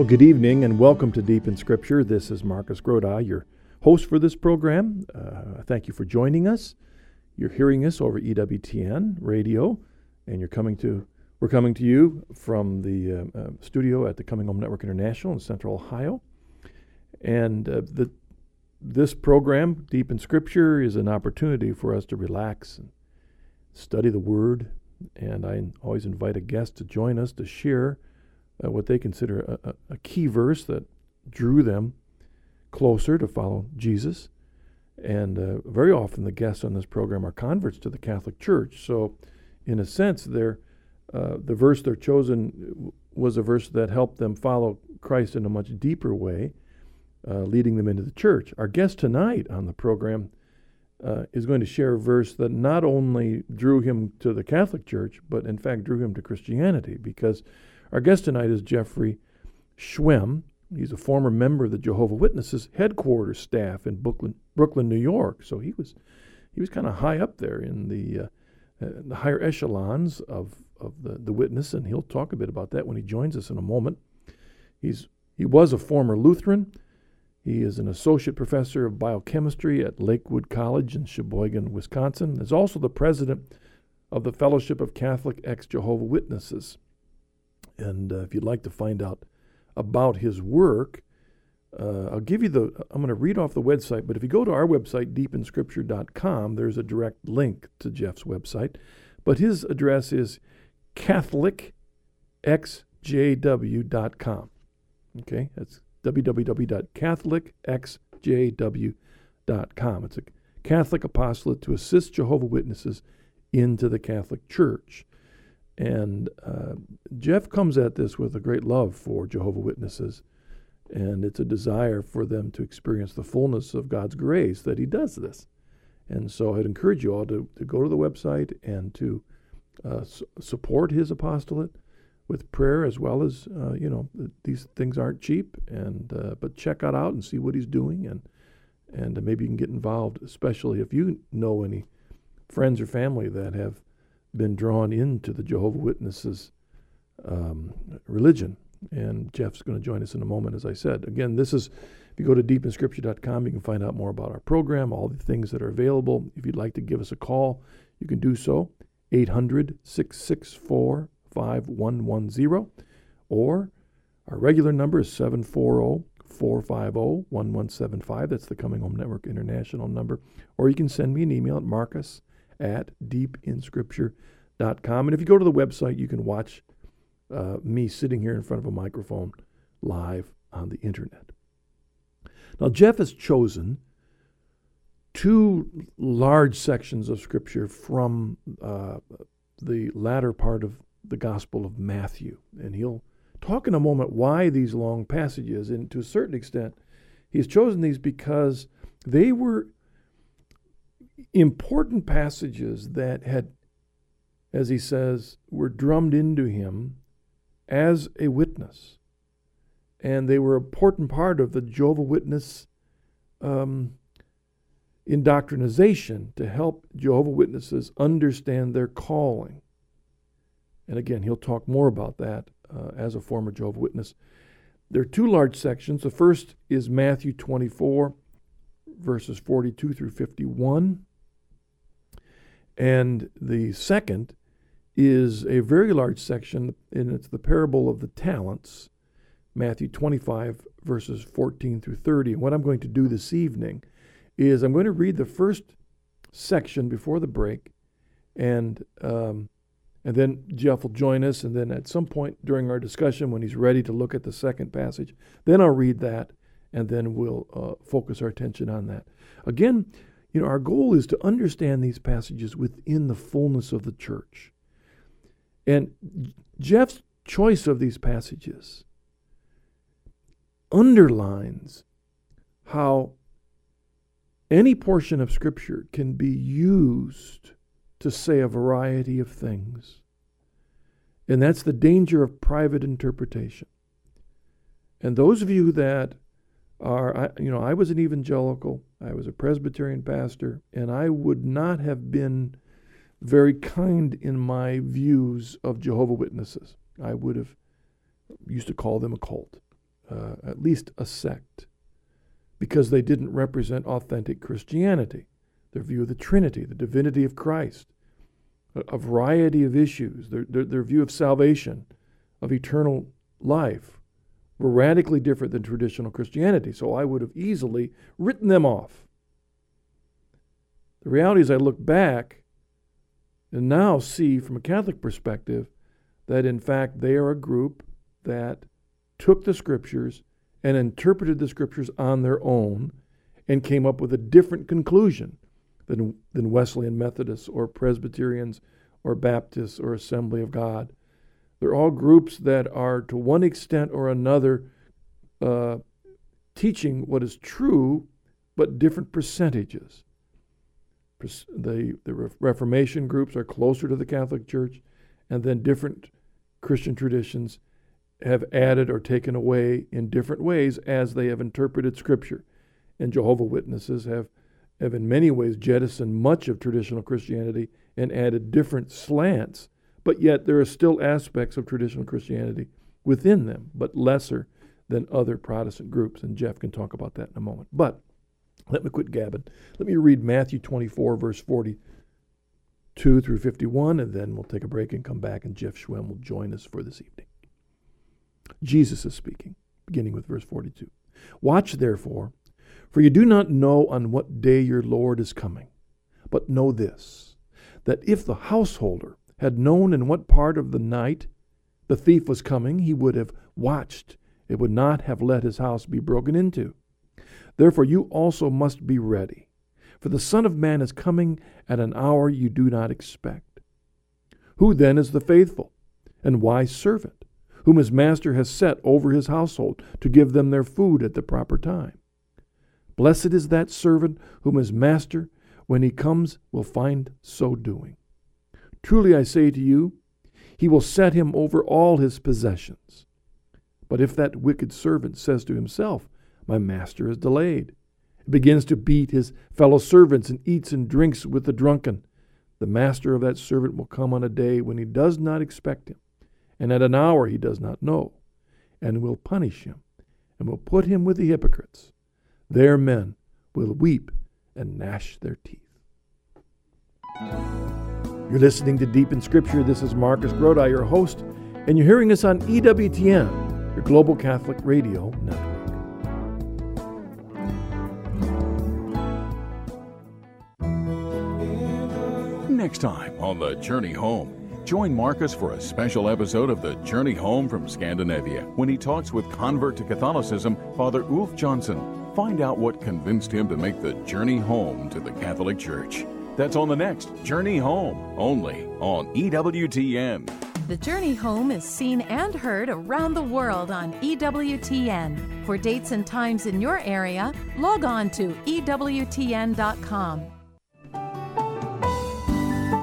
Well, good evening and welcome to Deep in Scripture. This is Marcus Grodi, your host for this program. Uh, thank you for joining us. You're hearing us over EWTN radio, and you're coming to we're coming to you from the uh, uh, studio at the Coming Home Network International in Central Ohio. And uh, the this program, Deep in Scripture, is an opportunity for us to relax and study the Word. And I always invite a guest to join us to share uh, what they consider a, a, key verse that drew them closer to follow Jesus. And uh, very often the guests on this program are converts to the Catholic Church. So, in a sense, uh, the verse they're chosen was a verse that helped them follow Christ in a much deeper way, uh, leading them into the church. Our guest tonight on the program uh, is going to share a verse that not only drew him to the Catholic Church, but in fact drew him to Christianity because our guest tonight is Jeffrey Schwehm. He's a former member of the Jehovah Witnesses headquarters staff in Brooklyn, Brooklyn, New York. So he was he was kind of high up there in the, uh, uh, the higher echelons of of the, the witness, and he'll talk a bit about that when he joins us in a moment. He's he was a former Lutheran. He is an associate professor of biochemistry at Lakeland College in Sheboygan, Wisconsin. He's also the president of the Fellowship of Catholic Ex Jehovah Witnesses. And uh, if you'd like to find out about his work, uh, I'll give you the, I'm going to read off the website, but if you go to our website, deepinscripture.com, there's a direct link to Jeff's website. But his address is catholicxjw.com. Okay, that's www.catholicxjw.com. It's a Catholic apostolate to assist Jehovah Witnesses into the Catholic Church. And uh, Jeff comes at this with a great love for Jehovah Witnesses, and it's a desire for them to experience the fullness of God's grace that he does this. And so I'd encourage you all to, to go to the website and to uh, su- support his apostolate with prayer as well as, uh, you know, these things aren't cheap, and uh, but check it out and see what he's doing, and, and maybe you can get involved, especially if you know any friends or family that have been drawn into the Jehovah Witnesses um, religion. And Jeff's going to join us in a moment, as I said. Again, this is, if you go to deepinscripture.com, you can find out more about our program, all the things that are available. If you'd like to give us a call, you can do so, 800 664 5110, or our regular number is 740 450 1175. That's the Coming Home Network International number. Or you can send me an email at marcus at deepinscripture.com. And if you go to the website, you can watch uh, me sitting here in front of a microphone live on the internet. Now, Jeff has chosen two large sections of Scripture from uh, the latter part of the Gospel of Matthew. And he'll talk in a moment why these long passages. And to a certain extent, he's chosen these because they were important passages that had, as he says, were drummed into him as a witness. And they were an important part of the Jehovah Witness um, indoctrinization to help Jehovah Witnesses understand their calling. And again, he'll talk more about that uh, as a former Jehovah Witness. There are two large sections. The first is Matthew 24, verses 42 through 51. And the second is a very large section, and it's the parable of the talents, Matthew 25, verses 14 through 30. And what I'm going to do this evening is I'm going to read the first section before the break, and um, and then Jeff will join us, and then at some point during our discussion, when he's ready to look at the second passage, then I'll read that, and then we'll uh, focus our attention on that. Again, you know, our goal is to understand these passages within the fullness of the church. And Jeff's choice of these passages underlines how any portion of Scripture can be used to say a variety of things. And that's the danger of private interpretation. And those of you that are, you know, I was an evangelical, I was a Presbyterian pastor, and I would not have been very kind in my views of Jehovah Witnesses. I would have used to call them a cult. Uh, at least a sect, because they didn't represent authentic Christianity, their view of the Trinity, the divinity of Christ, a, a variety of issues, their, their, their view of salvation, of eternal life, were radically different than traditional Christianity. So I would have easily written them off. The reality is, I look back and now see from a Catholic perspective that in fact they are a group that took the scriptures and interpreted the scriptures on their own and came up with a different conclusion than, than Wesleyan Methodists or Presbyterians or Baptists or Assembly of God. They're all groups that are, to one extent or another, uh, teaching what is true, but different percentages. The, the Reformation groups are closer to the Catholic Church, and then different Christian traditions have added or taken away in different ways as they have interpreted Scripture. And Jehovah Witnesses have, have in many ways jettisoned much of traditional Christianity and added different slants, but yet there are still aspects of traditional Christianity within them, but lesser than other Protestant groups. And Jeff can talk about that in a moment. But let me quit gabbing. Let me read Matthew 24, verse 42 through 51, and then we'll take a break and come back, and Jeff Schwehm will join us for this evening. Jesus is speaking, beginning with verse 42. Watch therefore, for you do not know on what day your Lord is coming. But know this, that if the householder had known in what part of the night the thief was coming, he would have watched. It would not have let his house be broken into. Therefore, you also must be ready, for the Son of Man is coming at an hour you do not expect. Who then is the faithful and wise servant? whom his master has set over his household to give them their food at the proper time. Blessed is that servant whom his master, when he comes, will find so doing. Truly I say to you, he will set him over all his possessions. But if that wicked servant says to himself, My master is delayed, and begins to beat his fellow servants and eats and drinks with the drunken, the master of that servant will come on a day when he does not expect him and at an hour he does not know, and will punish him, and will put him with the hypocrites. Their men will weep and gnash their teeth. You're listening to Deep in Scripture. This is Marcus Grodi, your host, and you're hearing us on EWTN, your global Catholic radio network. Next time on The Journey Home. Join Marcus for a special episode of The Journey Home from Scandinavia when he talks with convert to Catholicism, Father Ulf Johnson. Find out what convinced him to make the journey home to the Catholic Church. That's on the next Journey Home, only on EWTN. The Journey Home is seen and heard around the world on EWTN. For dates and times in your area, log on to EWTN.com.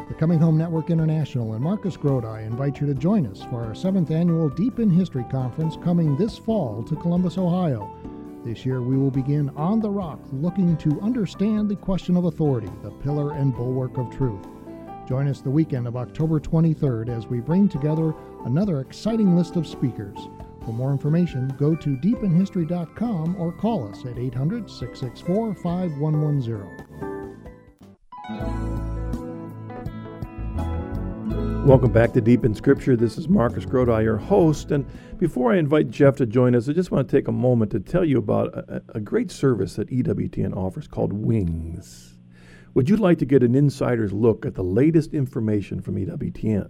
The Coming Home Network International and Marcus Grodi invite you to join us for our seventh annual Deep in History Conference coming this fall to Columbus, Ohio. This year we will begin On the Rock, looking to understand the question of authority, the pillar and bulwark of truth. Join us the weekend of October 23rd as we bring together another exciting list of speakers. For more information, go to deepinhistory.com or call us at 800 664 5110. Welcome back to Deep in Scripture. This is Marcus Grodi, your host. And before I invite Jeff to join us, I just want to take a moment to tell you about a, a great service that EWTN offers called Wings. Would you like to get an insider's look at the latest information from EWTN?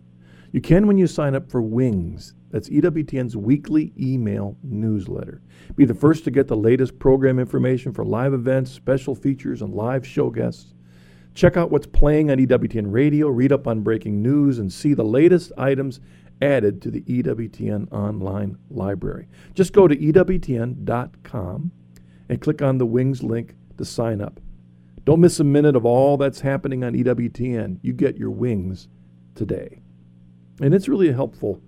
You can when you sign up for Wings. That's EWTN's weekly email newsletter. Be the first to get the latest program information for live events, special features, and live show guests. Check out what's playing on EWTN radio, read up on breaking news, and see the latest items added to the EWTN online library. Just go to EWTN.com and click on the Wings link to sign up. Don't miss a minute of all that's happening on EWTN. You get your wings today. And it's really a helpful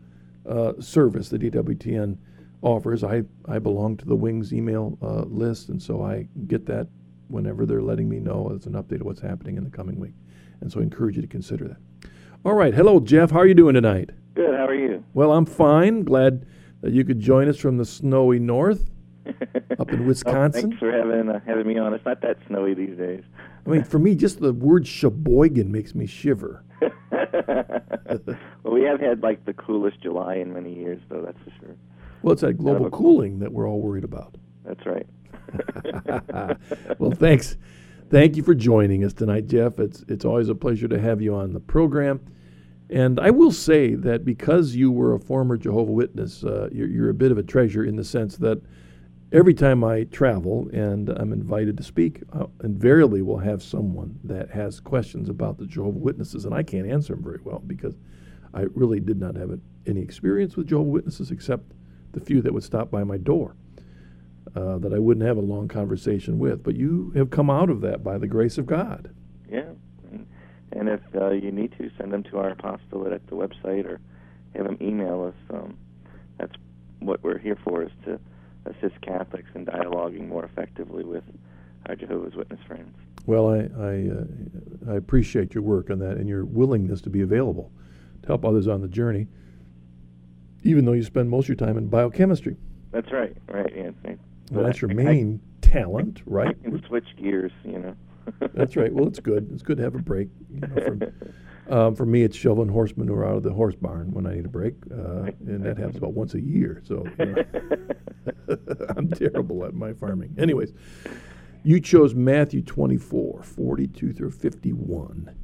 uh, service that EWTN offers. I, I belong to the Wings email uh, list, and so I get that whenever they're letting me know as an update of what's happening in the coming week. And so I encourage you to consider that. All right. Hello, Jeff. How are you doing tonight? Good. How are you? Well, I'm fine. Glad that you could join us from the snowy north. up in Wisconsin. Oh, thanks for having uh, having me on. It's not that snowy these days. I mean, for me, just the word Sheboygan makes me shiver. well, we have had like the coolest July in many years, though. That's for sure. Well, it's that global cooling that we're all worried about. That's right. well, thanks. Thank you for joining us tonight, Jeff. It's it's always a pleasure to have you on the program. And I will say that because you were a former Jehovah Witness, uh, you're, you're a bit of a treasure in the sense that every time I travel and I'm invited to speak, I invariably will have someone that has questions about the Jehovah Witnesses, and I can't answer them very well because I really did not have any experience with Jehovah Witnesses except the few that would stop by my door. Uh, that I wouldn't have a long conversation with, but you have come out of that by the grace of God. Yeah, and if uh, you need to, send them to our apostolate at the website or have them email us. Um, that's what we're here for, is to assist Catholics in dialoguing more effectively with our Jehovah's Witness friends. Well, I I, uh, I appreciate your work on that and your willingness to be available to help others on the journey, even though you spend most of your time in biochemistry. That's right, right. Yeah, well, that's your main I, talent, right? I can switch gears, you know. that's right. Well, it's good. It's good to have a break. You know, from, um, for me, it's shoveling horse manure out of the horse barn when I need a break, uh, and that happens about once a year. So you know, I'm terrible at my farming. Anyways, you chose Matthew 24, 42 through 51.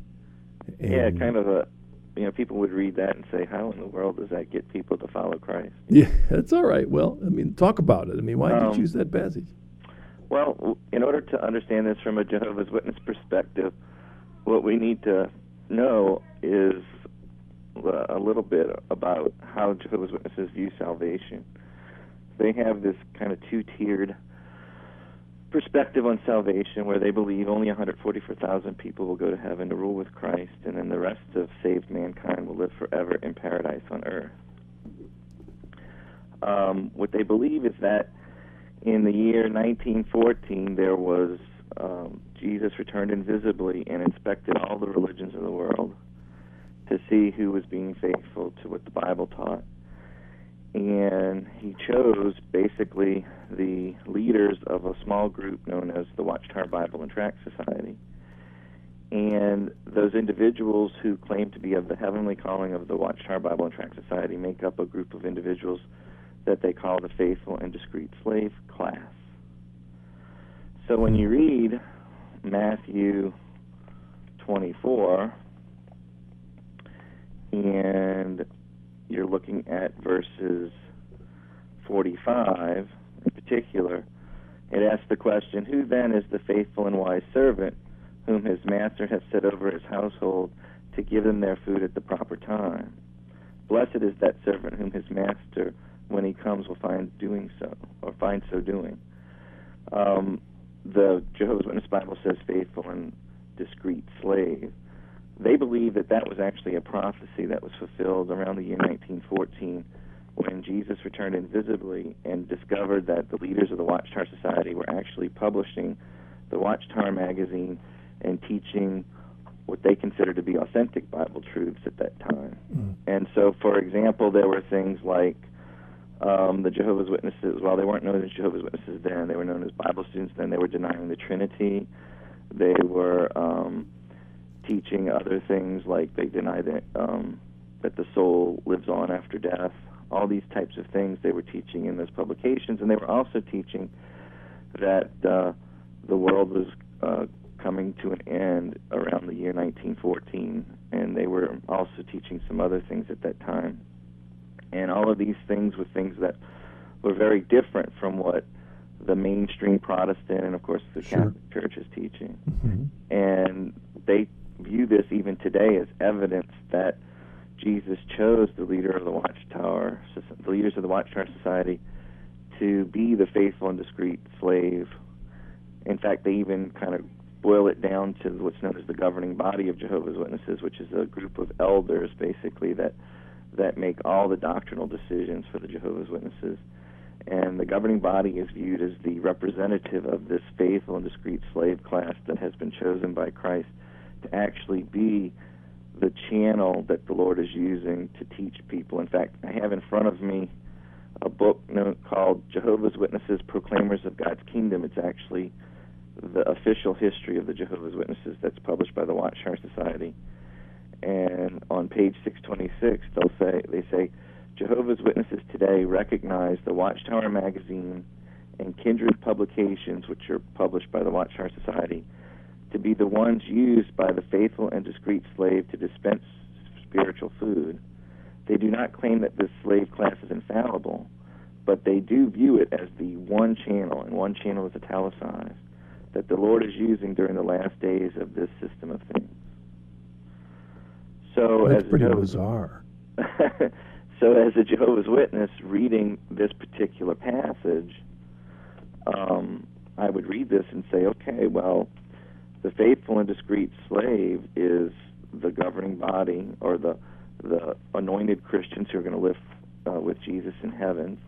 yeah, kind of a you know, people would read that and say, "How in the world does that get people to follow Christ?" Yeah, that's all right. Well, I mean, talk about it. I mean, why did um, you choose that passage? Well, in order to understand this from a Jehovah's Witness perspective, what we need to know is uh, a little bit about how Jehovah's Witnesses view salvation. They have this kind of two-tiered perspective on salvation where they believe only 144,000 people will go to heaven to rule with Christ, and then the rest of saved mankind will live forever in paradise on earth. Um, what they believe is that in the year 1914, there was um, Jesus returned invisibly and inspected all the religions of the world to see who was being faithful to what the Bible taught and he chose basically the leaders of a small group known as the Watchtower Bible and Tract Society. And those individuals who claim to be of the heavenly calling of the Watchtower Bible and Tract Society make up a group of individuals that they call the faithful and discreet slave class. So when you read Matthew 24 and you're looking at verses 45 in particular, it asks the question Who then is the faithful and wise servant whom his master has set over his household to give them their food at the proper time? Blessed is that servant whom his master, when he comes, will find doing so, or find so doing. Um, the Jehovah's Witness Bible says faithful and discreet slave they believe that that was actually a prophecy that was fulfilled around the year 1914 when Jesus returned invisibly and discovered that the leaders of the Watchtower Society were actually publishing the Watchtower magazine and teaching what they considered to be authentic Bible truths at that time. Mm. And so, for example, there were things like um, the Jehovah's Witnesses, while they weren't known as Jehovah's Witnesses then, they were known as Bible students then, they were denying the Trinity. They were um, teaching other things like they deny that um, that the soul lives on after death. All these types of things they were teaching in those publications, and they were also teaching that uh, the world was uh, coming to an end around the year 1914, and they were also teaching some other things at that time. And all of these things were things that were very different from what the mainstream Protestant and, of course, the sure. Catholic Church is teaching. Mm-hmm. And they view this even today as evidence that Jesus chose the leader of the Watchtower, the leaders of the Watchtower Society, to be the faithful and discreet slave. In fact, they even kind of boil it down to what's known as the governing body of Jehovah's Witnesses, which is a group of elders, basically that that make all the doctrinal decisions for the Jehovah's Witnesses. And the governing body is viewed as the representative of this faithful and discreet slave class that has been chosen by Christ to actually be the channel that the Lord is using to teach people. In fact, I have in front of me a book called Jehovah's Witnesses Proclaimers of God's Kingdom. It's actually the official history of the Jehovah's Witnesses that's published by the Watchtower Society. And on page 626, they'll say they say Jehovah's Witnesses today recognize the Watchtower magazine and kindred publications, which are published by the Watchtower Society, to be the ones used by the faithful and discreet slave to dispense spiritual food. They do not claim that this slave class is infallible, but they do view it as the one channel, and one channel is italicized, that the Lord is using during the last days of this system of things. So, That's as pretty Jehovah's, bizarre. so, as a Jehovah's Witness reading this particular passage, um, I would read this and say, okay, well, the faithful and discreet slave is the governing body or the the anointed Christians who are going to live uh, with Jesus in heaven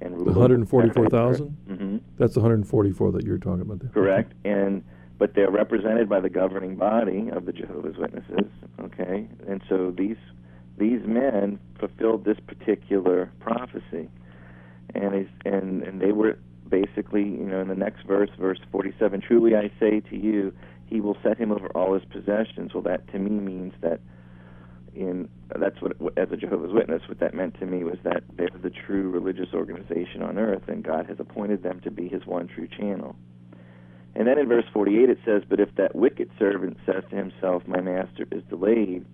and rule. The 144,000? Mm-hmm. That's the 144 that you're talking about there. Correct, and but they're represented by the governing body of the Jehovah's Witnesses. Okay, and so these these men fulfilled this particular prophecy, and is, and and they were basically, you know, in the next verse, verse 47, truly I say to you, he will set him over all his possessions. Well, that to me means that in that's what as a Jehovah's Witness, what that meant to me was that they're the true religious organization on earth, and God has appointed them to be His one true channel. And then in verse 48 it says, But if that wicked servant says to himself, My master is delayed,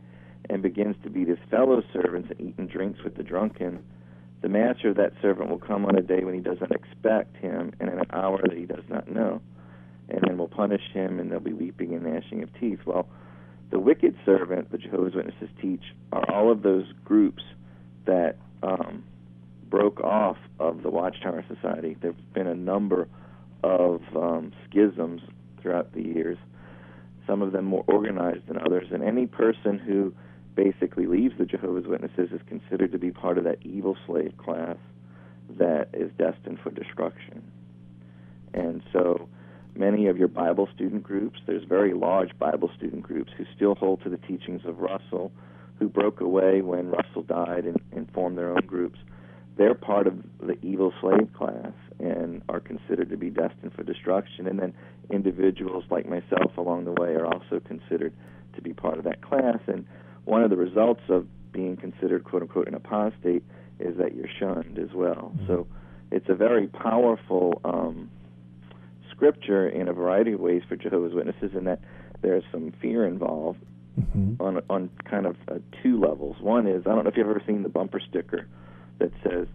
and begins to beat his fellow servants and eat and drinks with the drunken, the master of that servant will come on a day when he does not expect him, and in an hour that he does not know, and then we'll punish him, and there'll be weeping and gnashing of teeth. Well, the wicked servant, the Jehovah's Witnesses teach, are all of those groups that um, broke off of the Watchtower Society. There have been a number of um, schisms throughout the years, some of them more organized than others. And any person who basically leaves the Jehovah's Witnesses is considered to be part of that evil slave class that is destined for destruction. And so many of your Bible student groups, there's very large Bible student groups who still hold to the teachings of Russell, who broke away when Russell died and, and formed their own groups. They're part of the evil slave class and are considered to be destined for destruction. And then individuals like myself along the way are also considered to be part of that class. And one of the results of being considered, quote unquote, an apostate is that you're shunned as well. Mm-hmm. So it's a very powerful um, scripture in a variety of ways for Jehovah's Witnesses, in that there's some fear involved mm-hmm. on on kind of uh, two levels. One is I don't know if you've ever seen the bumper sticker that says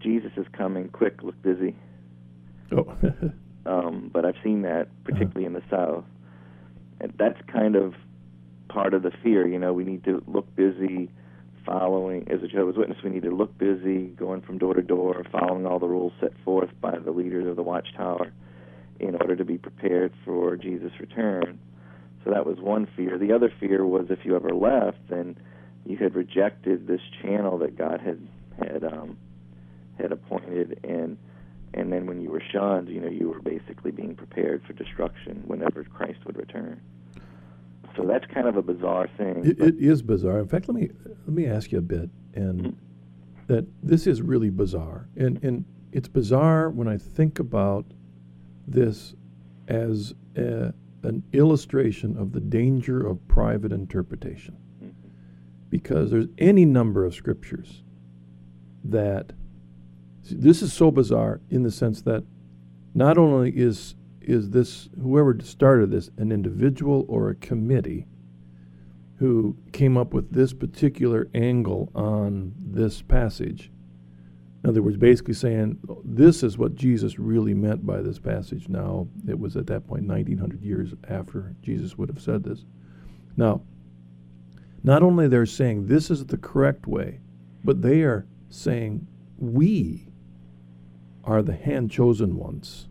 "Jesus is coming, quick, look busy." Oh. um, but I've seen that particularly uh-huh. in the South, and that's kind of part of the fear. You know, we need to look busy following as a Jehovah's Witness. We need to look busy, going from door to door, following all the rules set forth by the leaders of the Watchtower in order to be prepared for Jesus' return. So that was one fear. The other fear was if you ever left, then you had rejected this channel that God had had um, had appointed, and and then when you were shunned, you know, you were basically being prepared for destruction whenever Christ would return. So that's kind of a bizarre thing. it, it is bizarre. In fact, let me let me ask you a bit, and mm-hmm. that this is really bizarre, and and it's bizarre when I think about this as a, an illustration of the danger of private interpretation. Mm-hmm. Because there's any number of scriptures that this is so bizarre in the sense that not only is is this whoever started this an individual or a committee who came up with this particular angle on this passage in other words, basically saying this is what Jesus really meant by this passage. Now, it was at that point 1900 years after Jesus would have said this. Now, not only they're saying this is the correct way, but they are saying we are the hand chosen ones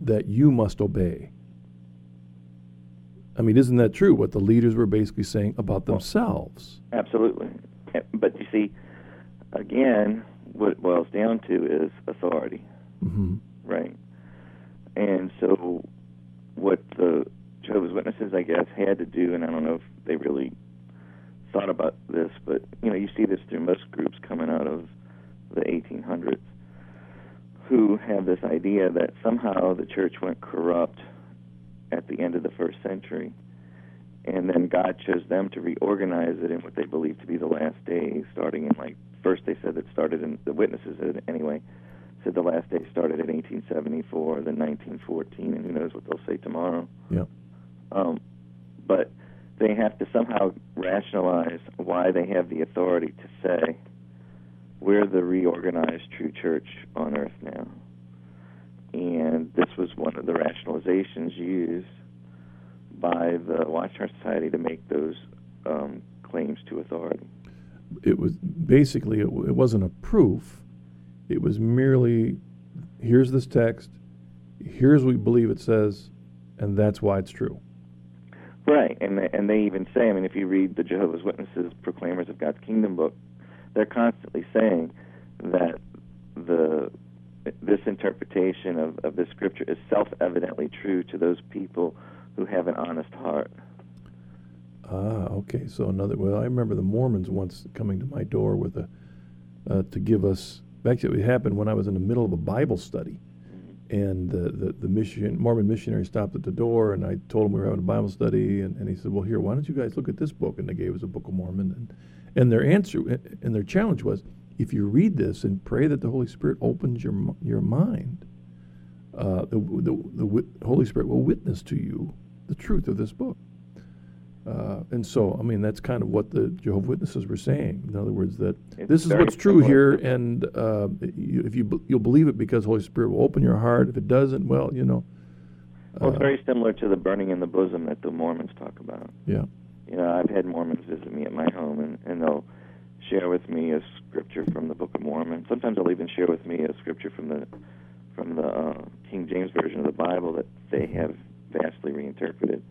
that you must obey. I mean, isn't that true? What the leaders were basically saying about themselves. Absolutely. But you see, again, what it boils down to is authority, mm-hmm. right? And so, what the Jehovah's Witnesses, I guess, had to do, and I don't know if they really thought about this, but you know, you see this through most groups coming out of the 1800s, who have this idea that somehow the church went corrupt at the end of the first century, and then God chose them to reorganize it in what they believe to be the last days, starting in like first they said it started in the witnesses anyway said the last day started in 1874, then 1914, and who knows what they'll say tomorrow. Yeah. Um, but they have to somehow rationalize why they have the authority to say we're the reorganized true church on earth now. And this was one of the rationalizations used by the Watchtower Society to make those um, claims to authority. It was basically it, it wasn't a proof; it was merely here's this text, here's what we believe it says, and that's why it's true. Right, and they, and they even say, I mean, if you read the Jehovah's Witnesses Proclaimers of God's Kingdom book, they're constantly saying that the this interpretation of, of this scripture is self-evidently true to those people who have an honest heart. Ah, okay. So another. Well, I remember the Mormons once coming to my door with a uh, to give us. Actually, it happened when I was in the middle of a Bible study, and the, the, the mission Mormon missionary stopped at the door, and I told him we were having a Bible study, and, and he said, "Well, here, why don't you guys look at this book?" And they gave us a Book of Mormon, and and their answer and their challenge was, if you read this and pray that the Holy Spirit opens your your mind, uh, the, the the Holy Spirit will witness to you the truth of this book. Uh, and so, I mean, that's kind of what the Jehovah Witnesses were saying. In other words, that It's this is what's true similar. here, and uh, you, if you you'll believe it because Holy Spirit will open your heart. If it doesn't, well, you know. Well, it's uh, very similar to the burning in the bosom that the Mormons talk about. yeah. You know, I've had Mormons visit me at my home, and, and they'll share with me a scripture from the Book of Mormon. Sometimes they'll even share with me a scripture from the from the uh, King James version of the Bible that they have vastly reinterpreted.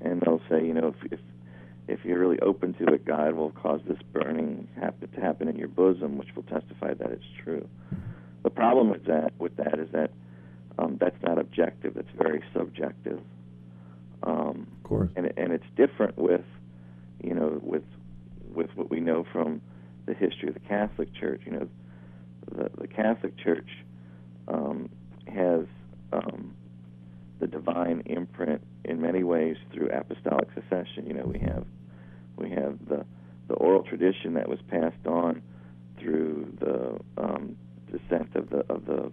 And they'll say, you know, if if, if you're really open to it, God will cause this burning happen, to happen in your bosom, which will testify that it's true. The problem with that with that is that um, that's not objective. That's very subjective. Um, Of course. and and it's different with you know with with what we know from the history of the Catholic Church. You know, the the Catholic Church um, has um, the divine imprint in many ways through apostolic succession. You know, we have we have the the oral tradition that was passed on through the um, descent of the of the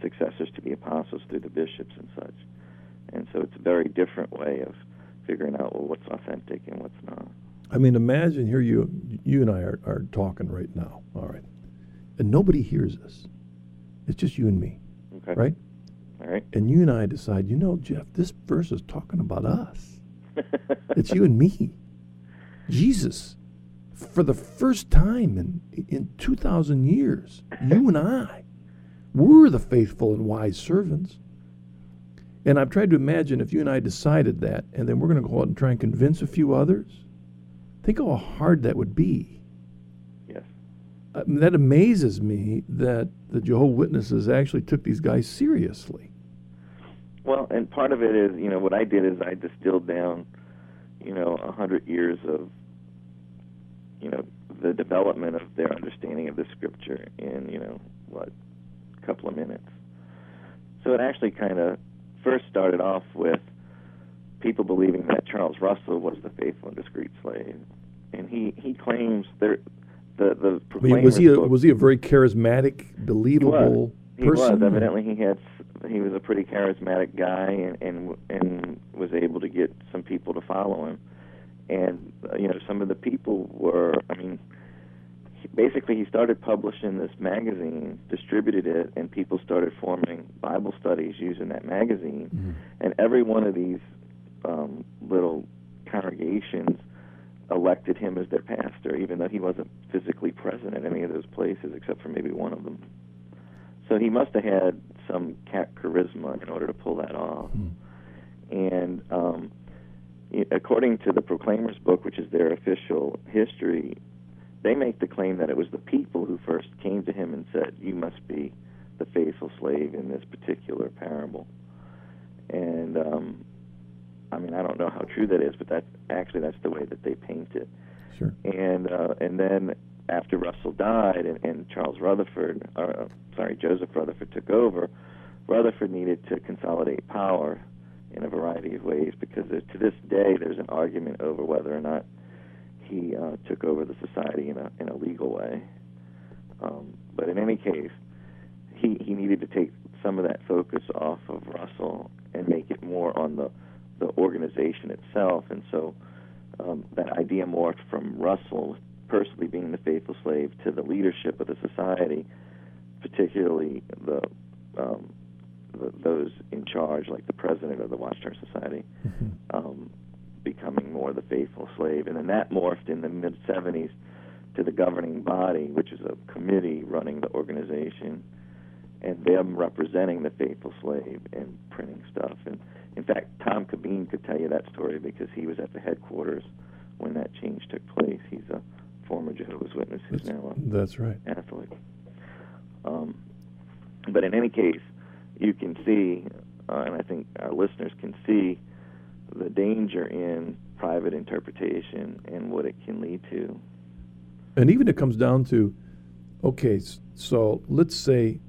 successors to the apostles through the bishops and such. And so it's a very different way of figuring out well what's authentic and what's not. I mean, imagine here you you and I are, are talking right now. All right, and nobody hears us. It's just you and me, Okay. right? All right. And you and I decide, you know, Jeff, this verse is talking about us. It's you and me. Jesus, for the first time in in two thousand years, you and I, we're the faithful and wise servants. And I've tried to imagine if you and I decided that, and then we're going to go out and try and convince a few others. Think how hard that would be. yes. I mean, that amazes me that the Jehovah Witnesses actually took these guys seriously. Well, and part of it is, you know, what I did is I distilled down, you know, a hundred years of, you know, the development of their understanding of the scripture in, you know, what, a couple of minutes. So it actually kind of first started off with people believing that Charles Russell was the faithful and discreet slave, and he he claims there, the the was he a, was he a very charismatic, believable he person? was evidently he had he was a pretty charismatic guy and and and was able to get some people to follow him and uh, you know some of the people were i mean he, basically he started publishing this magazine distributed it and people started forming bible studies using that magazine Mhm. and every one of these um, little congregations elected him as their pastor, even though he wasn't physically present at any of those places except for maybe one of them. So he must have had some cat charisma in order to pull that off. Hmm. And um, according to the Proclaimers book, which is their official history, they make the claim that it was the people who first came to him and said, "You must be the faithful slave in this particular parable." And um, I mean, I don't know how true that is, but that's actually that's the way that they paint it. Sure. And uh, and then after Russell died and, and Charles Rutherford, or, uh, sorry, Joseph Rutherford took over, Rutherford needed to consolidate power in a variety of ways because to this day there's an argument over whether or not he uh, took over the society in a in a legal way. Um, but in any case, he he needed to take some of that focus off of Russell and make it more on the the organization itself, and so um, that idea morphed from Russell personally being the faithful slave to the leadership of the society, particularly the, um, the those in charge, like the president of the Watchtower Society, mm-hmm. um, becoming more the faithful slave, and then that morphed in the mid '70s to the governing body, which is a committee running the organization, and them representing the faithful slave and printing stuff. And in fact, Tom Cabeen could tell you that story because he was at the headquarters when that change took place. He's a former Jehovah's Witness who's that's, now a that's right Catholic. Um, but in any case, you can see, uh, and I think our listeners can see, the danger in private interpretation and what it can lead to. And even it comes down to, okay, so let's say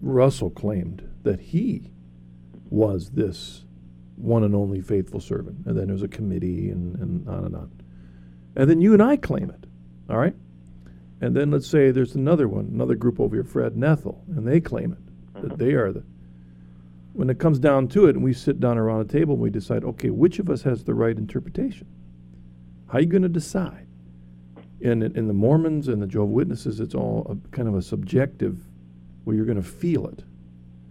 Russell claimed that he was this one and only faithful servant, and then there's a committee and, and on and on. And then you and I claim it, all right? And then let's say there's another one, another group over here, Fred and Ethel, and they claim it, that uh-huh. they are the. When it comes down to it, and we sit down around a table and we decide, okay, which of us has the right interpretation? How are you going to decide? In, in the Mormons and the Jehovah Witnesses, it's all a, kind of a subjective where you're going to feel it.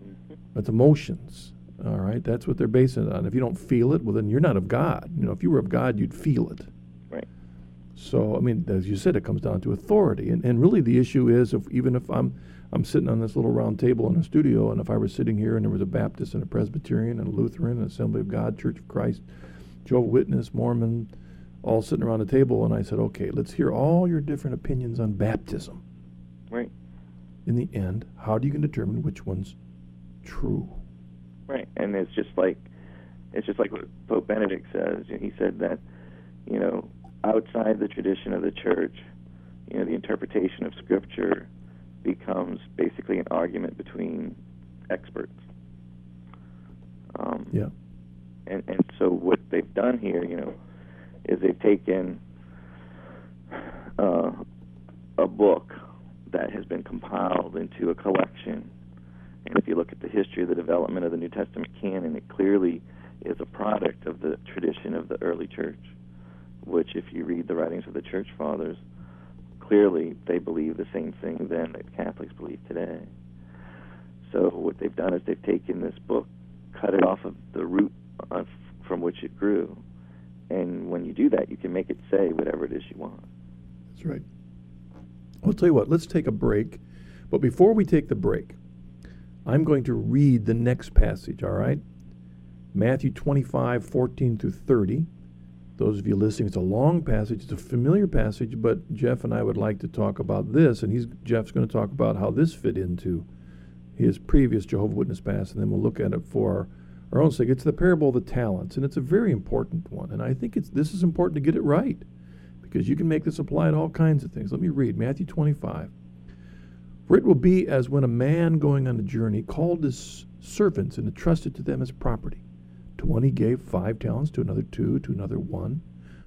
Mm-hmm. It's emotions. All right, that's what they're basing it on. If you don't feel it, well, then you're not of God. You know, if you were of God, you'd feel it. So, I mean, as you said, it comes down to authority. And, and really, the issue is if even if I'm, I'm sitting on this little round table in a studio, and if I were sitting here and there was a Baptist and a Presbyterian and a Lutheran, an Assembly of God, Church of Christ, Jehovah Witness, Mormon, all sitting around a table, and I said, okay, let's hear all your different opinions on baptism. Right. In the end, how do you can determine which one's true? Right, and it's just like it's just like what Pope Benedict says. He said that, you know, outside the tradition of the church, you know, the interpretation of Scripture becomes basically an argument between experts. Um, yeah. And and so what they've done here, you know, is they've taken uh, a book that has been compiled into a collection. And if you look at the history of the development of the New Testament canon, it clearly is a product of the tradition of the early church which, if you read the writings of the church fathers, clearly they believe the same thing then that Catholics believe today. So what they've done is they've taken this book, cut it off of the root of, from which it grew, and when you do that, you can make it say whatever it is you want. That's right. I'll tell you what. Let's take a break, but before we take the break, I'm going to read the next passage. All right, Matthew 25, 14 through 30 those of you listening, it's a long passage. It's a familiar passage, but Jeff and I would like to talk about this, and he's Jeff's going to talk about how this fit into his previous Jehovah Witness past, and then we'll look at it for our, own sake. It's the parable of the talents, and it's a very important one, and I think it's this is important to get it right because you can make this apply to all kinds of things. Let me read Matthew 25. For it will be as when a man going on a journey called his servants and entrusted to them his property. He gave five talents, to another two, to another one,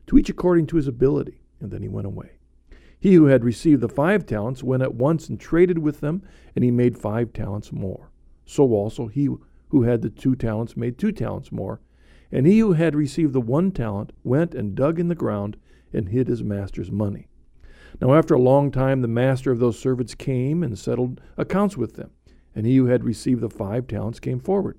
to each according to his ability, and then he went away. He who had received the five talents went at once and traded with them, and he made five talents more. So also he who had the two talents made two talents more. And he who had received the one talent went and dug in the ground and hid his master's money. Now after a long time the master of those servants came and settled accounts with them. And he who had received the five talents came forward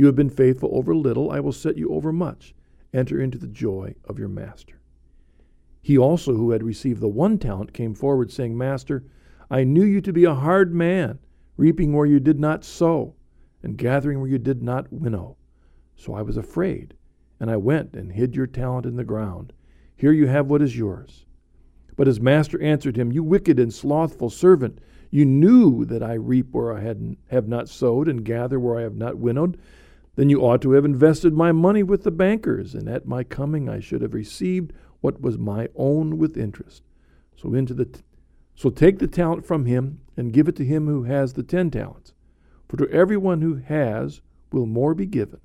You have been faithful over little, I will set you over much. Enter into the joy of your master. He also, who had received the one talent, came forward, saying, Master, I knew you to be a hard man, reaping where you did not sow, and gathering where you did not winnow. So I was afraid, and I went and hid your talent in the ground. Here you have what is yours. But his master answered him, You wicked and slothful servant, you knew that I reap where I have not sowed, and gather where I have not winnowed. Then you ought to have invested my money with the bankers, and at my coming I should have received what was my own with interest. So into the t- so take the talent from him and give it to him who has the ten talents. For to everyone who has will more be given,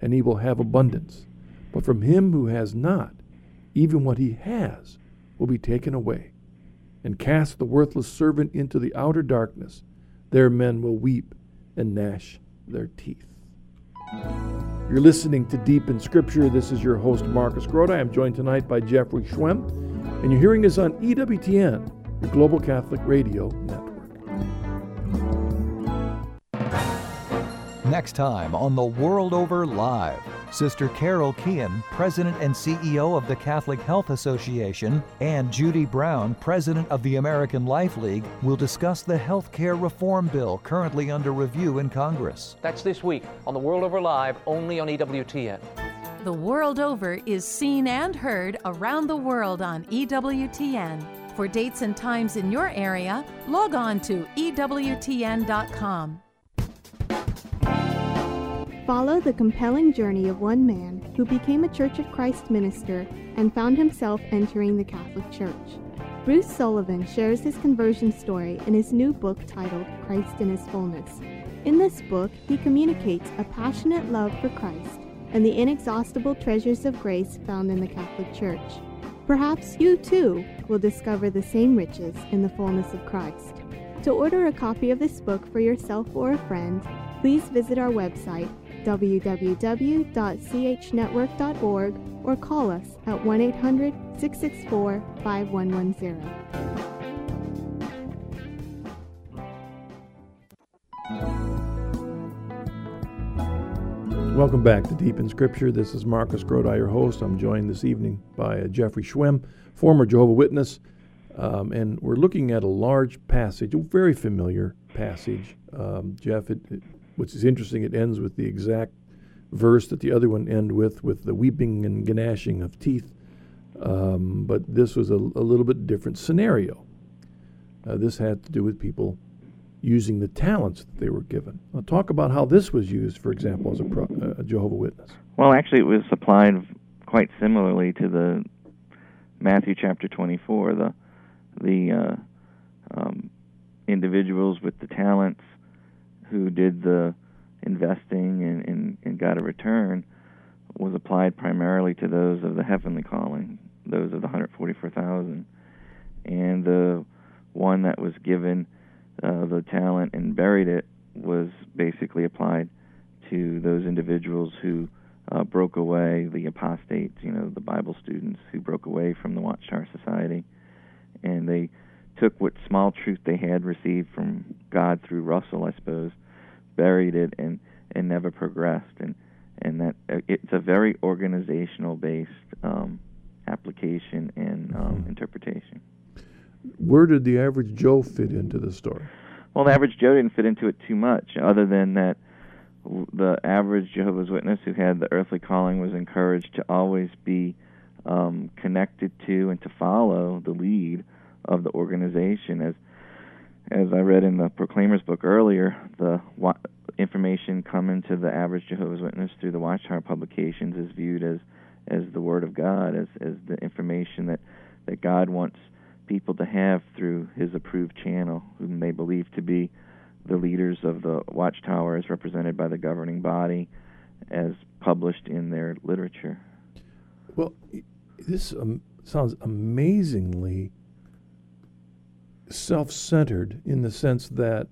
and he will have abundance. But from him who has not, even what he has will be taken away. And cast the worthless servant into the outer darkness. There men will weep and gnash their teeth. You're listening to Deep in Scripture. This is your host, Marcus Grodi. I'm joined tonight by Jeffrey Schwehm, and you're hearing us on EWTN, your Global Catholic Radio Network. Next time on The World Over Live, Sister Carol Keehan, President and CEO of the Catholic Health Association, and Judie Brown, President of the American Life League, will discuss the health care reform bill currently under review in Congress. That's this week on The World Over Live, only on EWTN. The World Over is seen and heard around the world on EWTN. For dates and times in your area, log on to EWTN.com. Follow the compelling journey of one man who became a Church of Christ minister and found himself entering the Catholic Church. Bruce Sullivan shares his conversion story in his new book titled Christ in His Fullness. In this book, he communicates a passionate love for Christ and the inexhaustible treasures of grace found in the Catholic Church. Perhaps you too will discover the same riches in the fullness of Christ. To order a copy of this book for yourself or a friend, please visit our website www.chnetwork.org or call us at 1 800 664 5110. Welcome back to Deep in Scripture. This is Marcus Grodi, your host. I'm joined this evening by uh, Jeffrey Schwehm, former Jehovah Witness, um, and we're looking at a large passage, a very familiar passage. Um, Jeff, it, it, which is interesting, it ends with the exact verse that the other one end with, with the weeping and gnashing of teeth. Um, but this was a, a, little bit different scenario. Uh, this had to do with people using the talents that they were given. Now, talk about how this was used, for example, as a, pro, Jehovah Witness. Well, actually, it was applied quite similarly to the Matthew chapter 24. The the uh, um, individuals with the talents who did the investing and, and, and got a return was applied primarily to those of the heavenly calling, those of the 144,000. And the one that was given uh, the talent and buried it was basically applied to those individuals who uh, broke away, the apostates, you know, the Bible students who broke away from the Watchtower Society. And they took what small truth they had received from God through Russell, I suppose, buried it and and never progressed and and that uh, it's a very organizational based um, application and um, mm-hmm. interpretation. Where did the average Joe fit into the story? Well, the average Joe didn't fit into it too much, other than that the average Jehovah's Witness who had the earthly calling was encouraged to always be um, connected to and to follow the lead of the organization. As as I read in the Proclaimer's book earlier, the wa- information coming to the average Jehovah's Witness through the Watchtower publications is viewed as as the Word of God, as as the information that that God wants people to have through His approved channel, whom they believe to be the leaders of the Watchtower, as represented by the governing body, as published in their literature. Well, this um, sounds amazingly self centered in the sense that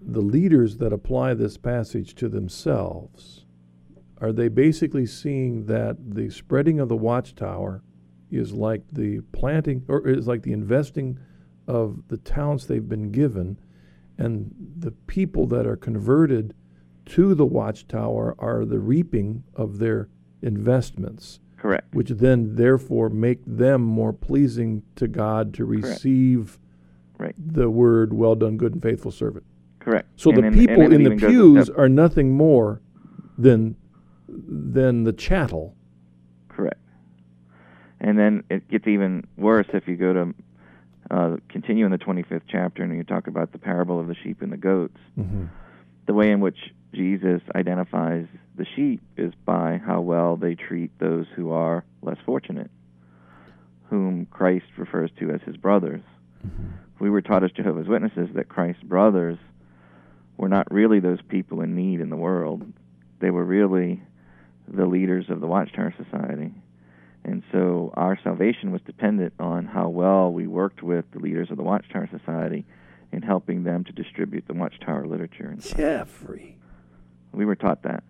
the leaders that apply this passage to themselves are they basically seeing that the spreading of the watchtower is like the planting or is like the investing of the talents they've been given and the people that are converted to the watchtower are the reaping of their investments correct. which then therefore make them more pleasing to God to receive Right. the word "well done, good and faithful servant." Correct. So And the then- people in the even goes a pews are nothing more than than the chattel. Correct. And then it gets even worse if you go to uh, continue in the 25th chapter and you talk about the parable of the sheep and the goats. The way in which Jesus identifies the sheep is by how well they treat those who are less fortunate, whom Christ refers to as his brothers. We were taught as Jehovah's Witnesses that Christ's brothers were not really those people in need in the world. They were really the leaders of the Watchtower Society. And so our salvation was dependent on how well we worked with the leaders of the Watchtower Society in helping them to distribute the Watchtower literature. And. Jeffrey. We were taught that.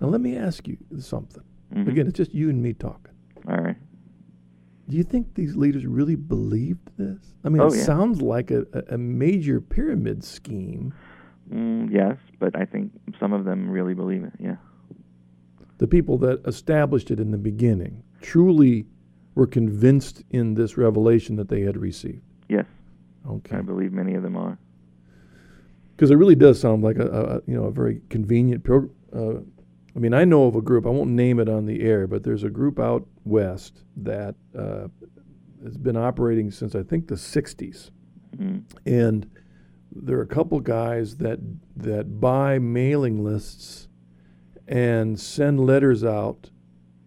Now let me ask you something. Mhm. Again, it's just you and me talking. All right. Do you think these leaders really believed this? I mean, Oh, it yeah. sounds like a, a, major pyramid scheme. Mm, yes, but I think some of them really believe it. Yeah. The people that established it in the beginning truly were convinced in this revelation that they had received. Yes. Okay. I believe many of them are. because it really does sound like a, a you know a very convenient program. Uh, I mean, I know of a group. I won't name it on the air, but there's a group out west that uh, has been operating since I think the '60s, Mm. and there are a couple guys that that buy mailing lists and send letters out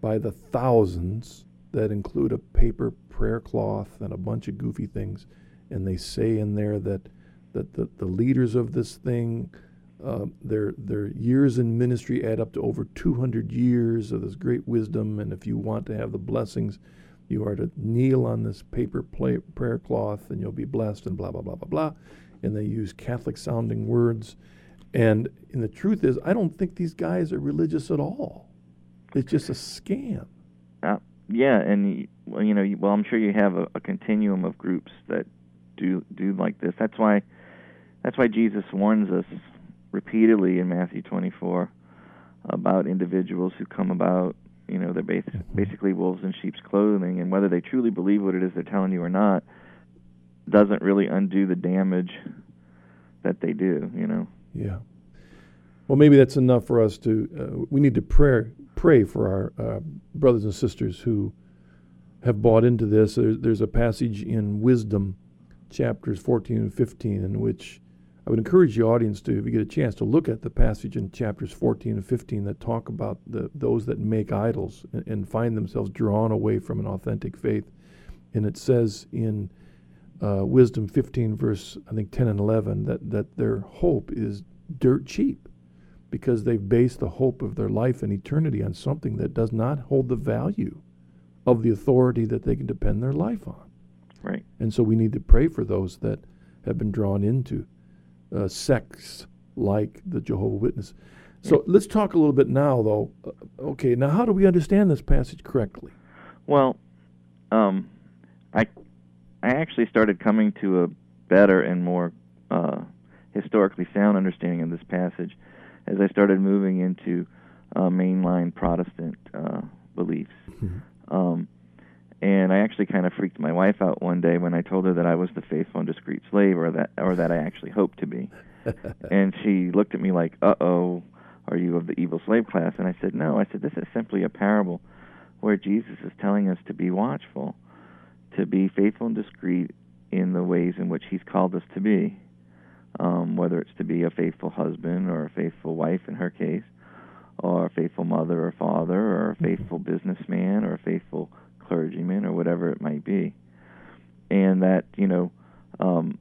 by the thousands that include a paper prayer cloth and a bunch of goofy things, and they say in there that that the, the leaders of this thing, uh, their their years in ministry add up to over 200 years of this great wisdom, and if you want to have the blessings, you are to kneel on this paper play, prayer cloth, and you'll be blessed, and blah blah blah blah blah, and they use Catholic sounding words, and and the truth is, I don't think these guys are religious at all. It's just a scam. Uh, yeah, and you know, well, I'm sure you have a, a continuum of groups that do do like this. That's why, that's why Jesus warns us repeatedly in Matthew 24 about individuals who come about. You know, they're bas- basically wolves in sheep's clothing, and whether they truly believe what it is they're telling you or not doesn't really undo the damage that they do. You know. Yeah. Well, maybe that's enough for us to. Uh, we need to pray pray for our uh, brothers and sisters who have bought into this. There's, there's a passage in Wisdom, chapters 14 and 15, in which I would encourage the audience to, if you get a chance, to look at the passage in chapters 14 and 15 that talk about the, those that make idols and, and find themselves drawn away from an authentic faith. And it says in uh, Wisdom 15, verse I think 10 and 11, that, that their hope is dirt cheap because they've based the hope of their life and eternity on something that does not hold the value of the authority that they can depend their life on. Right. And so we need to pray for those that have been drawn into uh, sects like the Jehovah Witness. So let's talk a little bit now, though. Uh, okay, now how do we understand this passage correctly? Well, um, I I actually started coming to a better and more uh, historically sound understanding of this passage as I started moving into uh, mainline Protestant uh, beliefs. Um, and I actually kind of freaked my wife out one day when I told her that I was the faithful and discreet slave, or that or that I actually hoped to be. and she looked at me like, "Uh oh, are you of the evil slave class?" And I said, "No." I said, "This is simply a parable where Jesus is telling us to be watchful, to be faithful and discreet in the ways in which He's called us to be, um, whether it's to be a faithful husband or a faithful wife in her case, or a faithful mother or father, or a faithful businessman or a faithful clergyman or whatever it might be. And that, you know, um,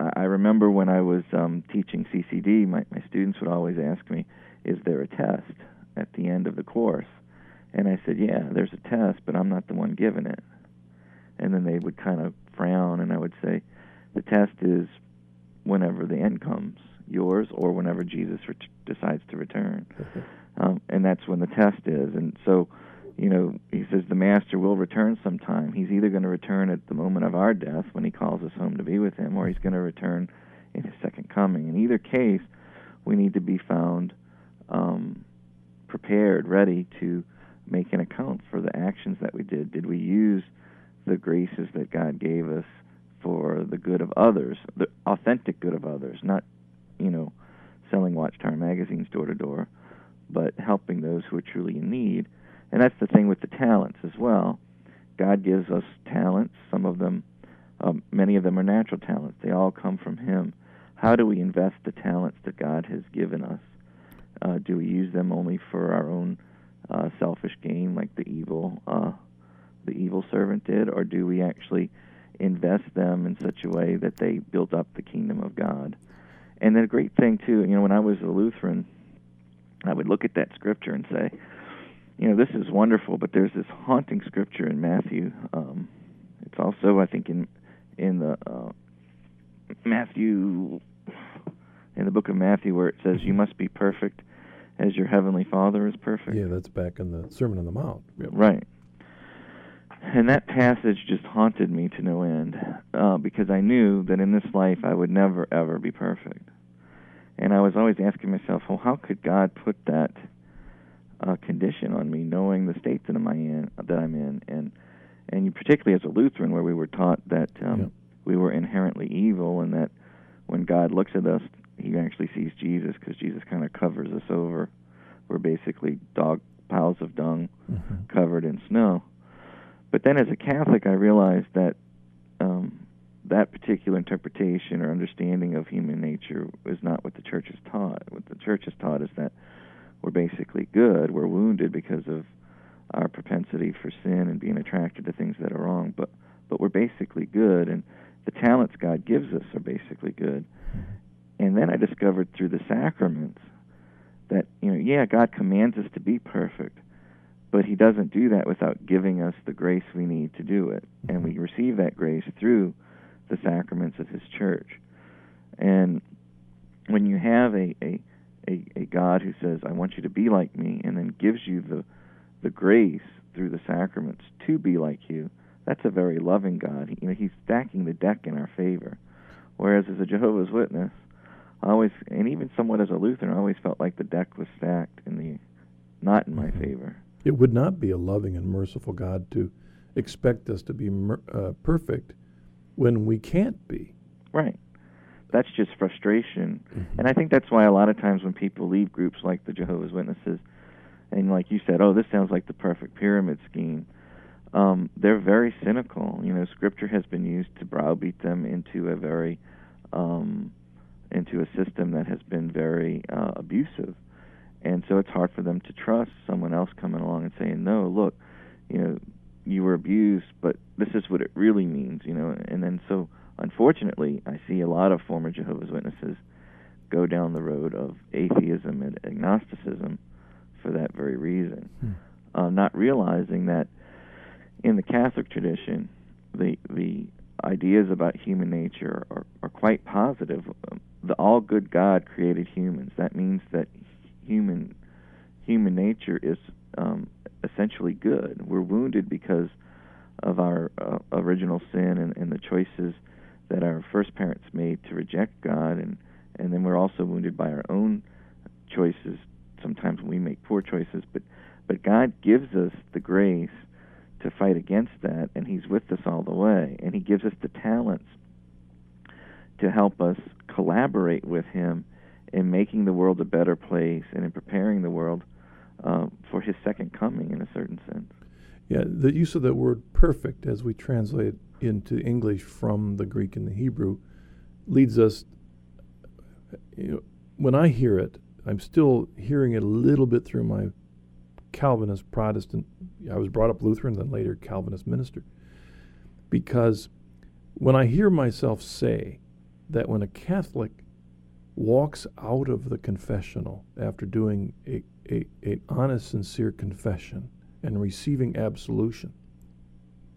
I I remember when I was um, teaching CCD, my, my students would always ask me, Is there a test at the end of the course? And I said, Yeah, there's a test, but I'm not the one giving it. And then they would kind of frown, and I would say, The test is whenever the end comes, yours, or whenever Jesus ret- decides to return. Um, and that's when the test is. And so, you know, he says the master will return sometime. He's either going to return at the moment of our death when he calls us home to be with him, or he's going to return in his second coming. In either case, we need to be found um, prepared, ready to make an account for the actions that we did. Did we use the graces that God gave us for the good of others, the authentic good of others, not, you know, selling Watchtower magazines door to door, but helping those who are truly in need. And that's the thing with the talents as well. God gives us talents. Some of them, um, many of them are natural talents. They all come from Him. How do we invest the talents that God has given us? Uh, do we use them only for our own uh, selfish gain, like the evil, uh, the evil servant did, or do we actually invest them in such a way that they build up the kingdom of God? And then a great thing too, you know, when I was a Lutheran, I would look at that scripture and say, you know, this is wonderful, but there's this haunting scripture in Matthew. Um, it's also, I think, in in the uh, Matthew, in the book of Matthew, where it says, "You must be perfect, as your heavenly Father is perfect." Yeah, that's back in the Sermon on the Mount. Yep. Right. And that passage just haunted me to no end uh, because I knew that in this life I would never ever be perfect, and I was always asking myself, "Well, how could God put that?" Uh, condition on me, knowing the state that I'm in, that I'm in, and and particularly as a Lutheran, where we were taught that um, yeah. we were inherently evil, and that when God looks at us, He actually sees Jesus because Jesus kind of covers us over. We're basically dog piles of dung mm-hmm. covered in snow. But then, as a Catholic, I realized that um, that particular interpretation or understanding of human nature is not what the Church has taught. What the Church has taught is that we're basically good. We're wounded because of our propensity for sin and being attracted to things that are wrong, but but we're basically good and the talents God gives us are basically good. And then I discovered through the sacraments that you know, yeah, God commands us to be perfect, but he doesn't do that without giving us the grace we need to do it. And we receive that grace through the sacraments of his church. And when you have a, a a, a God who says, I want you to be like me, and then gives you the, the grace through the sacraments to be like you, that's a very loving God. He, you know, he's stacking the deck in our favor. Whereas as a Jehovah's Witness, I always, and even somewhat as a Lutheran, I always felt like the deck was stacked in the, not in my Mm-hmm. favor. It would not be a loving and merciful God to expect us to be mer- uh, perfect when we can't be. Right. That's just frustration. Mm-hmm. And I think that's why a lot of times when people leave groups like the Jehovah's Witnesses, and like you said, oh, this sounds like the perfect pyramid scheme, um, they're very cynical. You know, Scripture has been used to browbeat them into a very, um, into a system that has been very uh, abusive, and so it's hard for them to trust someone else coming along and saying, no, look, you know, you were abused, but this is what it really means. You know, and then so unfortunately, I see a lot of former Jehovah's Witnesses go down the road of atheism and agnosticism for that very reason, Hmm. uh, not realizing that in the Catholic tradition, the the ideas about human nature are, are quite positive. Um, the all good God created humans. That means that human human nature is um, essentially good. We're wounded because of our uh, original sin and, and the choices that our first parents made to reject God, and and then we're also wounded by our own choices. Sometimes we make poor choices, but but God gives us the grace to fight against that, and He's with us all the way, and He gives us the talents to help us collaborate with Him in making the world a better place and in preparing the world uh, for His second coming, in a certain sense. Yeah, the use of that word perfect as we translate into English from the Greek and the Hebrew leads us, you know, when I hear it, I'm still hearing it a little bit through my Calvinist Protestant. I was brought up Lutheran, then later Calvinist minister. Because when I hear myself say that when a Catholic walks out of the confessional after doing a, a, an honest, sincere confession and receiving absolution,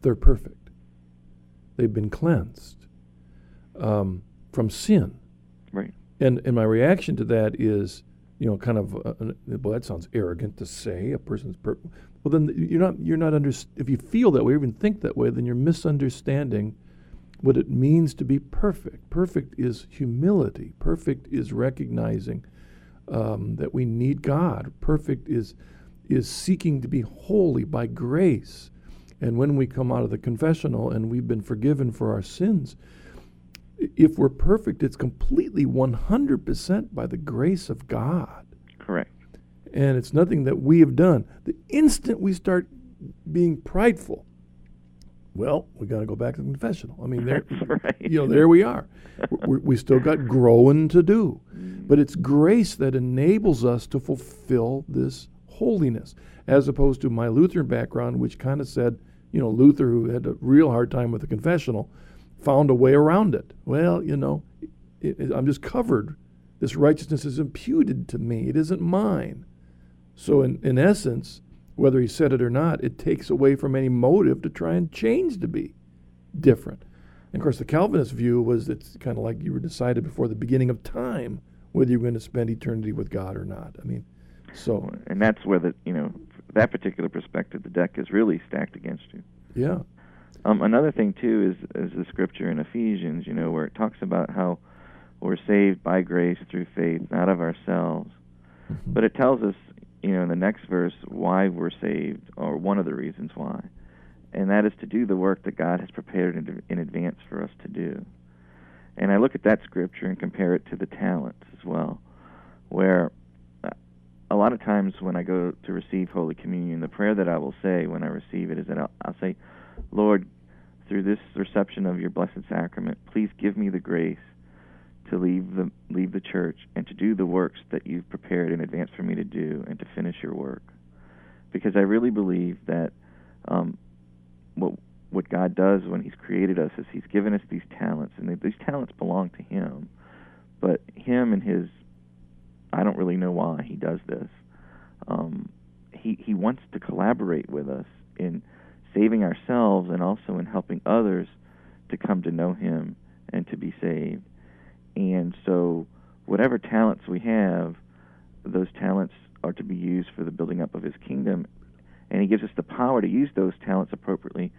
they're perfect. They've been cleansed um, from sin. Right. And and my reaction to that is, you know, kind of, uh, uh, well, that sounds arrogant to say. A person's per. Well, then you're not you're not under. If you feel that way, or even think that way, then you're misunderstanding what it means to be perfect. Perfect is humility. Perfect is recognizing um, that we need God. Perfect is is seeking to be holy by grace. And when we come out of the confessional and we've been forgiven for our sins, if we're perfect, it's completely 100% by the grace of God. Correct. And it's nothing that we have done. The instant we start being prideful, well, we got to go back to the confessional. I mean, there, right. you know, there we are. we, we still got growing to do, mm. but it's grace that enables us to fulfill this holiness, as opposed to my Lutheran background, which kind of said, you know, Luther, who had a real hard time with the confessional, found a way around it. Well, you know, it, it, I'm just covered. This righteousness is imputed to me. It isn't mine. So, in, in essence, whether he said it or not, it takes away from any motive to try and change to be different. And of course, the Calvinist view was it's kind of like you were decided before the beginning of time whether you're going to spend eternity with God or not. I mean, so. And that's where the, you know, that particular perspective, the deck is really stacked against you. Yeah. Um, another thing too is is the scripture in Ephesians, you know, where it talks about how we're saved by grace through faith, not of ourselves. Mm-hmm. But it tells us, you know, in the next verse why we're saved, or one of the reasons why, and that is to do the work that God has prepared in, in advance for us to do. And I look at that scripture and compare it to the talents as well, where uh, a lot of when I go to receive Holy Communion, the prayer that I will say when I receive it is that I'll, I'll say, Lord, through this reception of your blessed sacrament, please give me the grace to leave the leave the church and to do the works that you've prepared in advance for me to do and to finish your work. Because I really believe that um, what what God does when He's created us is He's given us these talents, and these talents belong to Him. But Him and His, I don't really know why He does this. Um, he He wants to collaborate with us in saving ourselves and also in helping others to come to know Him and to be saved. And so, whatever talents we have, those talents are to be used for the building up of His kingdom. And He gives us the power to use those talents appropriately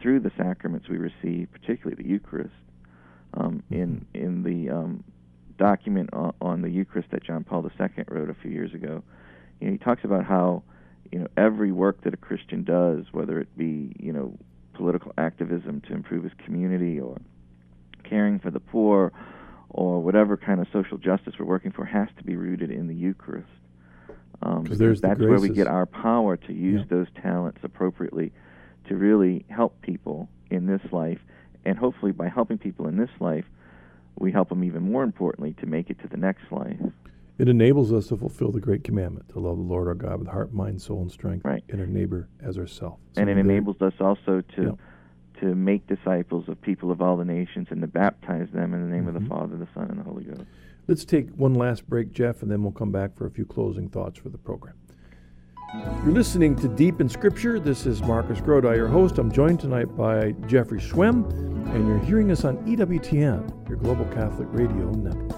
through the sacraments we receive, particularly the Eucharist. Um, in in the um, document on, on, the Eucharist that John Paul II wrote a few years ago, you know, he talks about how you know every work that a Christian does, whether it be you know political activism to improve his community or caring for the poor or whatever kind of social justice we're working for, has to be rooted in the Eucharist. Um, that's the where we get our power to use yeah. those talents appropriately to really help people in this life, and hopefully by helping people in this life, we help them even more importantly to make it to the next life. It enables us to fulfill the great commandment to love the Lord our God with heart, mind, soul, and strength, right. and our neighbor as ourselves. And it enables us also to yeah. to make disciples of people of all the nations and to baptize them in the name mm-hmm. of the mm-hmm. Father, the Son, and the Holy Ghost. Let's take one last break, Jeff, and then we'll come back for a few closing thoughts for the program. You're listening to Deep in Scripture. This is Marcus Grodi, your host. I'm joined tonight by Jeffrey Schwehm, and you're hearing us on EWTN, your Global Catholic Radio Network.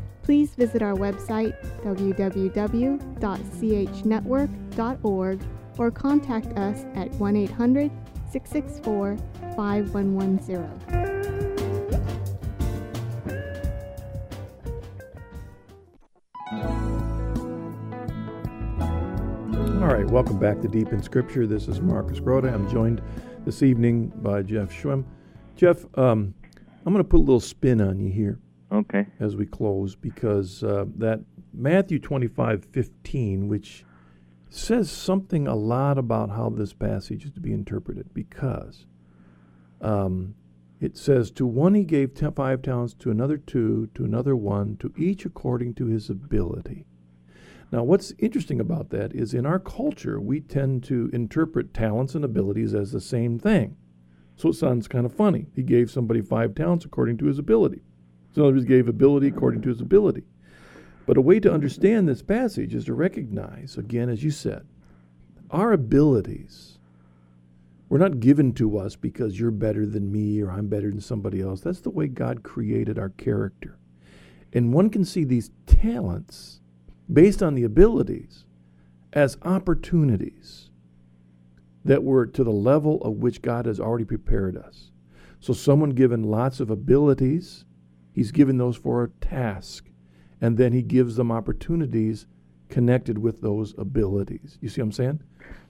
please visit our website www.chnetwork.org or contact us at 1 800 664 5110. All right, welcome back to Deep in Scripture. This is Marcus Grodi. I'm joined this evening by Jeff Schwehm. Jeff, um, I'm going to put a little spin on you here. Okay. As we close, because uh, that Matthew 25 15, which says something a lot about how this passage is to be interpreted, because um, it says, To one he gave t- five talents, to another two, to another one, to each according to his ability. Now, what's interesting about that is in our culture, we tend to interpret talents and abilities as the same thing. So it sounds kind of funny. He gave somebody five talents according to his ability. So others gave ability according to his ability. But a way to understand this passage is to recognize, again, as you said, our abilities were not given to us because you're better than me or I'm better than somebody else. That's the way God created our character. And one can see these talents based on the abilities as opportunities that were to the level of which God has already prepared us. So, someone given lots of abilities, he's given those for a task, and then he gives them opportunities connected with those abilities. You see what I'm saying?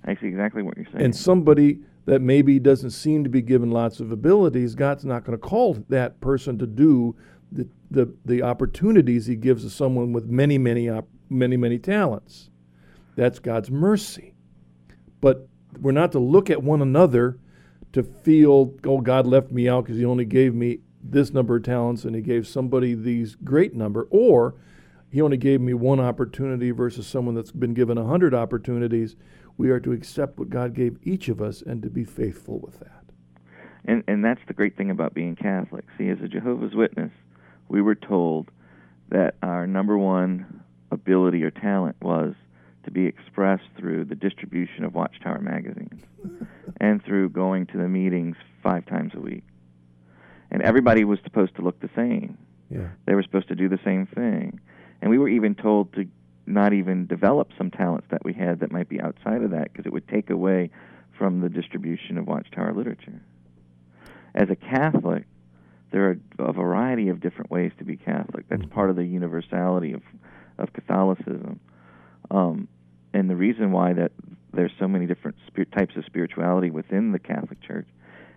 I see exactly what you're saying. And somebody that maybe doesn't seem to be given lots of abilities, God's not going to call that person to do the, the, the opportunities he gives to someone with many, many, op- many, many talents. That's God's mercy. But we're not to look at one another to feel, oh, God left me out because he only gave me this number of talents and he gave somebody these great number, or he only gave me one opportunity versus someone that's been given a hundred opportunities. We are to accept what God gave each of us and to be faithful with that. And and that's the great thing about being Catholic. See, as a Jehovah's Witness, we were told that our number one ability or talent was to be expressed through the distribution of Watchtower magazines and through going to the meetings five times a week. And everybody was supposed to look the same. Yeah. They were supposed to do the same thing. And we were even told to not even develop some talents that we had that might be outside of that because it would take away from the distribution of Watchtower literature. As a Catholic, there are a variety of different ways to be Catholic. That's part of the universality of of Catholicism. Um, and the reason why that there's so many different spirit, types of spirituality within the Catholic Church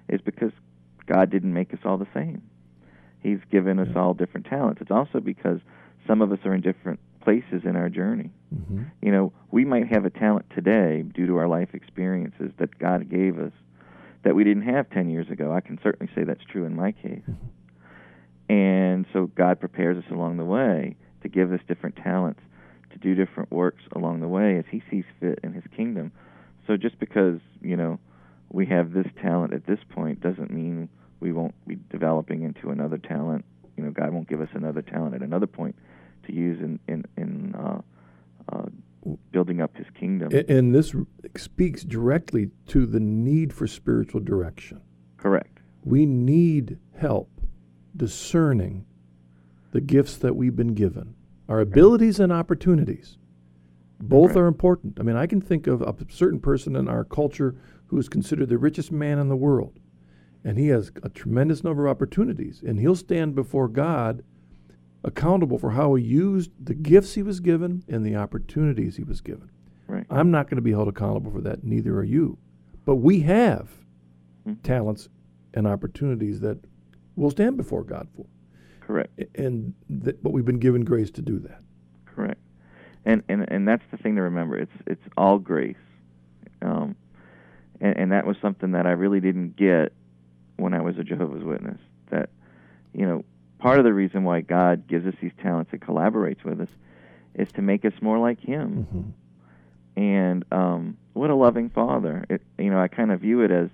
is because God didn't make us all the same. He's given us all different talents. It's also because some of us are in different places in our journey. Mm-hmm. You know, we might have a talent today due to our life experiences that God gave us that we didn't have 10 years ago. I can certainly say that's true in my case. And so God prepares us along the way to give us different talents, to do different works along the way as He sees fit in His kingdom. So just because, you know, we have this talent at this point doesn't mean we won't be developing into another talent. You know, God won't give us another talent at another point to use in in, in uh, uh, building up His kingdom. A- And this speaks directly to the need for spiritual direction. Correct. We need help discerning the gifts that we've been given, our abilities and opportunities. Both Right. are important. I mean, I can think of a certain person in our culture who is considered the richest man in the world, and he has a tremendous number of opportunities, and he'll stand before God accountable for how he used the gifts he was given and the opportunities he was given. Right. I'm not going to be held accountable for that, neither are you. But we have Hmm. talents and opportunities that we'll stand before God for. Correct. And that, but we've been given grace to do that. Correct. And and and that's the thing to remember. It's it's all grace. Um, and, and that was something that I really didn't get when I was a Jehovah's Witness. That you know, part of the reason why God gives us these talents and collaborates with us is to make us more like Him. Mhm. And um, what a loving Father! It, you know, I kind of view it as,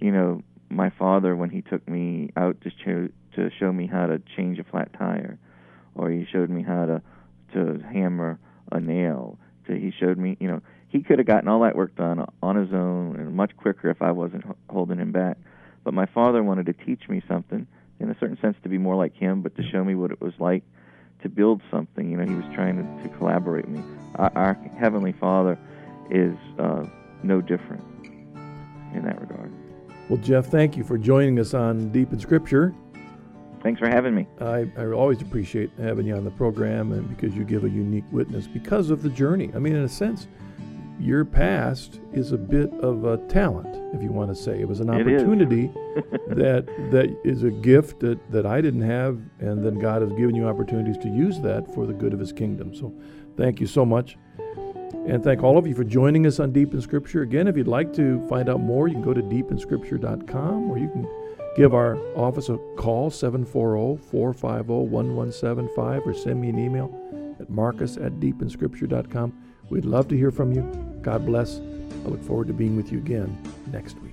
you know, my father when he took me out to show to show me how to change a flat tire, or he showed me how to to hammer a nail. To he showed me, you know, he could have gotten all that work done on his own and much quicker if I wasn't holding him back. But my father wanted to teach me something, in a certain sense, to be more like him, but to show me what it was like to build something. You know, he was trying to, to collaborate with me. Our, our heavenly Father is uh, no different in that regard. Well, Jeff, thank you for joining us on Deep in Scripture. Thanks for having me. I, I always appreciate having you on the program and because you give a unique witness because of the journey. I mean, in a sense, your past is a bit of a talent, if you want to say. It was an opportunity that that is a gift that, that I didn't have, and then God has given you opportunities to use that for the good of His kingdom. So, thank you so much. And thank all of you for joining us on Deep in Scripture. Again, if you'd like to find out more, you can go to deepinscripture.com or you can give our office a call, 740 450 1175, or send me an email at marcus at deepinscripture.com. We'd love to hear from you. God bless. I look forward to being with you again next week.